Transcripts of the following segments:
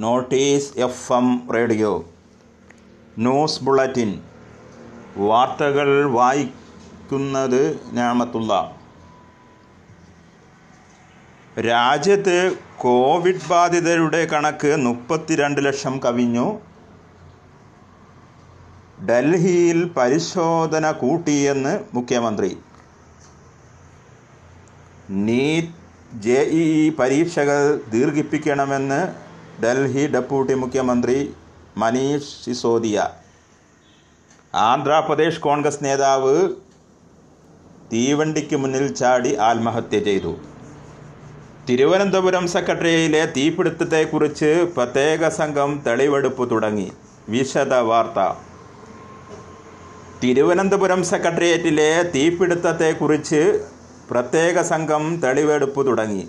Notice F M radio. News bulletin. വാർത്തകൾ വായിക്കുന്നത് ഞാമത്തുള്ള. രാജ്യത്ത് കോവിഡ് ബാധിതരുടെ കണക്ക് മുപ്പത്തിരണ്ട് ലക്ഷം കവിഞ്ഞു. ഡൽഹിയിൽ പരിശോധന കൂട്ടിയെന്ന് മുഖ്യമന്ത്രി. നീറ്റ് ജെ ഇ പരീക്ഷകൾ ദീർഘിപ്പിക്കണമെന്ന് ഡൽഹി ഡെപ്യൂട്ടി മുഖ്യമന്ത്രി മനീഷ് സിസോദിയ. ആന്ധ്രാപ്രദേശ് കോൺഗ്രസ് നേതാവ് തീവണ്ടിക്ക് മുന്നിൽ ചാടി ആത്മഹത്യ ചെയ്തു. തിരുവനന്തപുരം സെക്രട്ടറിയിലെ തീപിടുത്തത്തെക്കുറിച്ച് പ്രത്യേക സംഘം തെളിവെടുപ്പ് തുടങ്ങി. വിശദ വാർത്ത. തിരുവനന്തപുരം സെക്രട്ടേറിയറ്റിലെ തീപിടുത്തത്തെക്കുറിച്ച് പ്രത്യേക സംഘം തെളിവെടുപ്പ് തുടങ്ങി.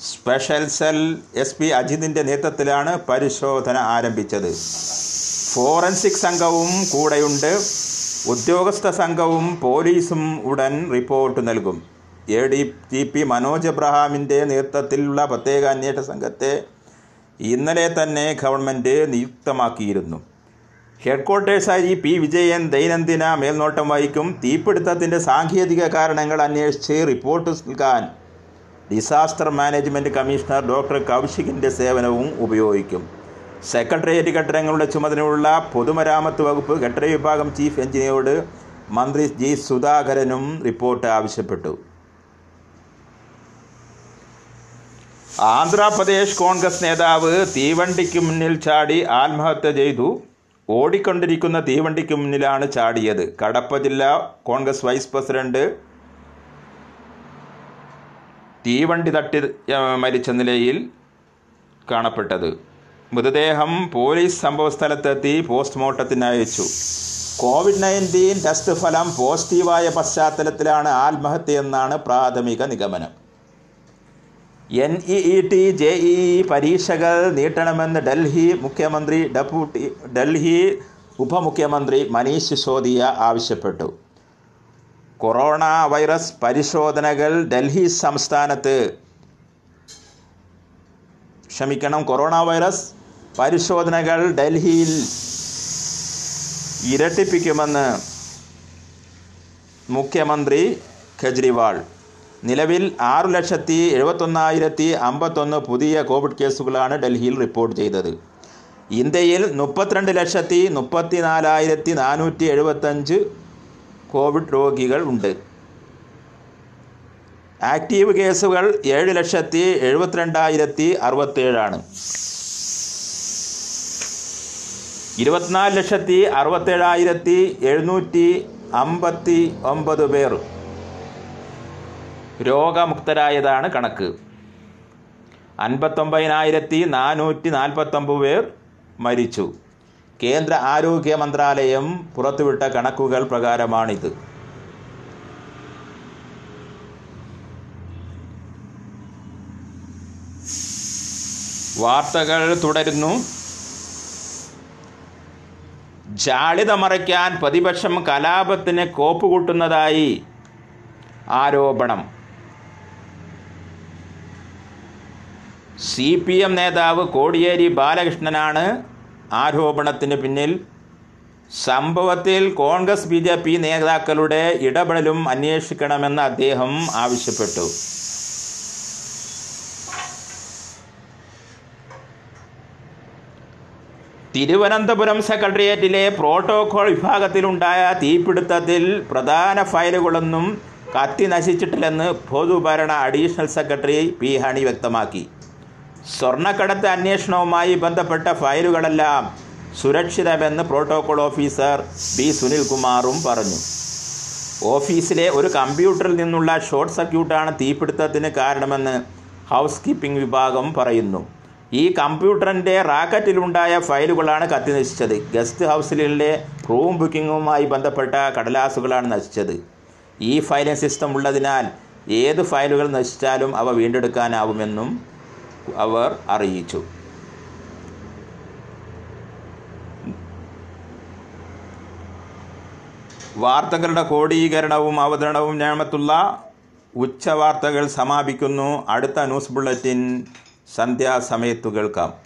സ്പെഷ്യൽ സെൽ എസ് പി അജിതിന്റെ നേതൃത്വത്തിലാണ് പരിശോധന ആരംഭിച്ചത്. ഫോറൻസിക് സംഘവും കൂടെയുണ്ട്. ഉദ്യോഗസ്ഥ സംഘവും പോലീസും ഉടൻ റിപ്പോർട്ട് നൽകും. A D G P Manoj എബ്രഹാമിന്റെ നേതൃത്വത്തിലുള്ള പ്രത്യേക അന്വേഷണ സംഘത്തെ ഇന്നലെ തന്നെ ഗവൺമെന്റ് നിയുക്തമാക്കിയിരുന്നു. ഹെഡ്ക്വാർട്ടേഴ്സായി പി വിജയൻ ദൈനംദിന മേൽനോട്ടം വഹിക്കും. തീപിടുത്തത്തിന്റെ സാങ്കേതിക കാരണങ്ങൾ അന്വേഷിച്ച് റിപ്പോർട്ട് നൽകാൻ ഡിസാസ്റ്റർ മാനേജ്മെന്റ് കമ്മീഷണർ ഡോക്ടർ കൗശികിന്റെ സേവനവും ഉപയോഗിക്കും. സെക്രട്ടേറിയറ്റ് കെട്ടിടങ്ങളുടെ ചുമതലയുള്ള പൊതുമരാമത്ത് വകുപ്പ് കെട്ടിട വിഭാഗം ചീഫ് എഞ്ചിനീയറോട് മന്ത്രി ജി സുധാകരനും റിപ്പോർട്ട് ആവശ്യപ്പെട്ടു. ആന്ധ്രാപ്രദേശ് കോൺഗ്രസ് നേതാവ് തീവണ്ടിക്ക് മുന്നിൽ ചാടി ആത്മഹത്യ ചെയ്തു. ഓടിക്കൊണ്ടിരിക്കുന്ന തീവണ്ടിക്ക് മുന്നിലാണ് ചാടിയത്. കടപ്പ ജില്ലാ കോൺഗ്രസ് വൈസ് പ്രസിഡന്റ് തീവണ്ടി തട്ടി മരിച്ച നിലയിൽ കാണപ്പെട്ടത്. മൃതദേഹം പോലീസ് സംഭവസ്ഥലത്തെത്തി പോസ്റ്റ്മോർട്ടത്തിന് അയച്ചു. കോവിഡ് നയന്റീൻ ടെസ്റ്റ് ഫലം പോസിറ്റീവായ പശ്ചാത്തലത്തിലാണ് ആത്മഹത്യയെന്നാണ് പ്രാഥമിക നിഗമനം. N E E T J E പരീക്ഷകൾ നീട്ടണമെന്ന് ഡൽഹി മുഖ്യമന്ത്രി ഡെപ്യൂട്ടി ഡൽഹി ഉപമുഖ്യമന്ത്രി മനീഷ് സിസോദിയ ആവശ്യപ്പെട്ടു. കൊറോണ വൈറസ് പരിശോധനകൾ ഡൽഹി സംസ്ഥാനത്ത്. ക്ഷമിക്കണം കൊറോണ വൈറസ് പരിശോധനകൾ ഡൽഹിയിൽ ഇരട്ടിപ്പിക്കുമെന്ന് മുഖ്യമന്ത്രി കെജ്രിവാൾ. നിലവിൽ ആറു ലക്ഷത്തി എഴുപത്തൊന്നായിരത്തി അമ്പത്തൊന്ന് പുതിയ കോവിഡ് കേസുകളാണ് ഡൽഹിയിൽ റിപ്പോർട്ട് ചെയ്തത്. ഇന്ത്യയിൽ മുപ്പത്തിരണ്ട് ലക്ഷത്തി മുപ്പത്തി നാലായിരത്തി നാനൂറ്റി എഴുപത്തഞ്ച് കോവിഡ് രോഗികൾ ഉണ്ട്. ആക്റ്റീവ് കേസുകൾ ഏഴ് ലക്ഷത്തി എഴുപത്തിരണ്ടായിരത്തി അറുപത്തേഴാണ് ഇരുപത്തിനാല് ലക്ഷത്തി അറുപത്തേഴായിരത്തി എഴുന്നൂറ്റി അമ്പത്തി ഒമ്പത് പേർ രോഗമുക്തരായതാണ് കണക്ക്. അൻപത്തൊമ്പതിനായിരത്തി നാനൂറ്റി നാൽപ്പത്തൊമ്പത് പേർ മരിച്ചു. കേന്ദ്ര ആരോഗ്യ മന്ത്രാലയം പുറത്തുവിട്ട കണക്കുകൾ പ്രകാരമാണിത്. വാർത്തകൾ തുടരുന്നു. ജാളിത മറയ്ക്കാൻ പ്രതിപക്ഷം കലാപത്തിന് കോപ്പുകൂട്ടുന്നതായി ആരോപണം. സി പി എം നേതാവ് കോടിയേരി ബാലകൃഷ്ണനാണ് ആരോപണത്തിന് പിന്നിൽ സംഭവത്തിൽ കോൺഗ്രസ് ബി ജെ പി നേതാക്കളുടെ ഇടപെടലും അന്വേഷിക്കണമെന്ന് അദ്ദേഹം ആവശ്യപ്പെട്ടു. തിരുവനന്തപുരം സെക്രട്ടേറിയറ്റിലെ പ്രോട്ടോകോൾ വിഭാഗത്തിലുണ്ടായ തീപിടുത്തത്തിൽ പ്രധാന ഫയലുകളൊന്നും കത്തി നശിച്ചിട്ടില്ലെന്ന് പൊതുഭരണ അഡീഷണൽ സെക്രട്ടറി പി ഹണി വ്യക്തമാക്കി. സ്വർണക്കടത്ത് അന്വേഷണവുമായി ബന്ധപ്പെട്ട ഫയലുകളെല്ലാം സുരക്ഷിതമെന്ന് പ്രോട്ടോകോൾ ഓഫീസർ ബി സുനിൽകുമാറും പറഞ്ഞു. ഓഫീസിലെ ഒരു കമ്പ്യൂട്ടറിൽ നിന്നുള്ള ഷോർട്ട് സർക്യൂട്ടാണ് തീപിടുത്തത്തിന് കാരണമെന്ന് ഹൗസ് കീപ്പിംഗ് വിഭാഗം പറയുന്നു. ഈ കമ്പ്യൂട്ടറിന്റെ റാക്കറ്റിലുണ്ടായ ഫയലുകളാണ് കത്തി നശിച്ചത് ഗസ്റ്റ് ഹൗസിലെ റൂം ബുക്കിങ്ങുമായി ബന്ധപ്പെട്ട കടലാസുകളാണ് നശിച്ചത്. ഈ ഫയലിംഗ് സിസ്റ്റം ഉള്ളതിനാൽ ഏത് ഫയലുകൾ നശിച്ചാലും അവ വീണ്ടെടുക്കാനാവുമെന്നും അവർ അറിയിച്ചു. വാർത്തകളുടെ കോടീകരണവും അവതരണവും ഞാമത്തുള്ള ഉച്ചവാർത്തകൾ സമാപിക്കുന്നു. അടുത്ത ന്യൂസ് ബുള്ളറ്റിൻ സന്ധ്യാസമയത്ത് കേൾക്കാം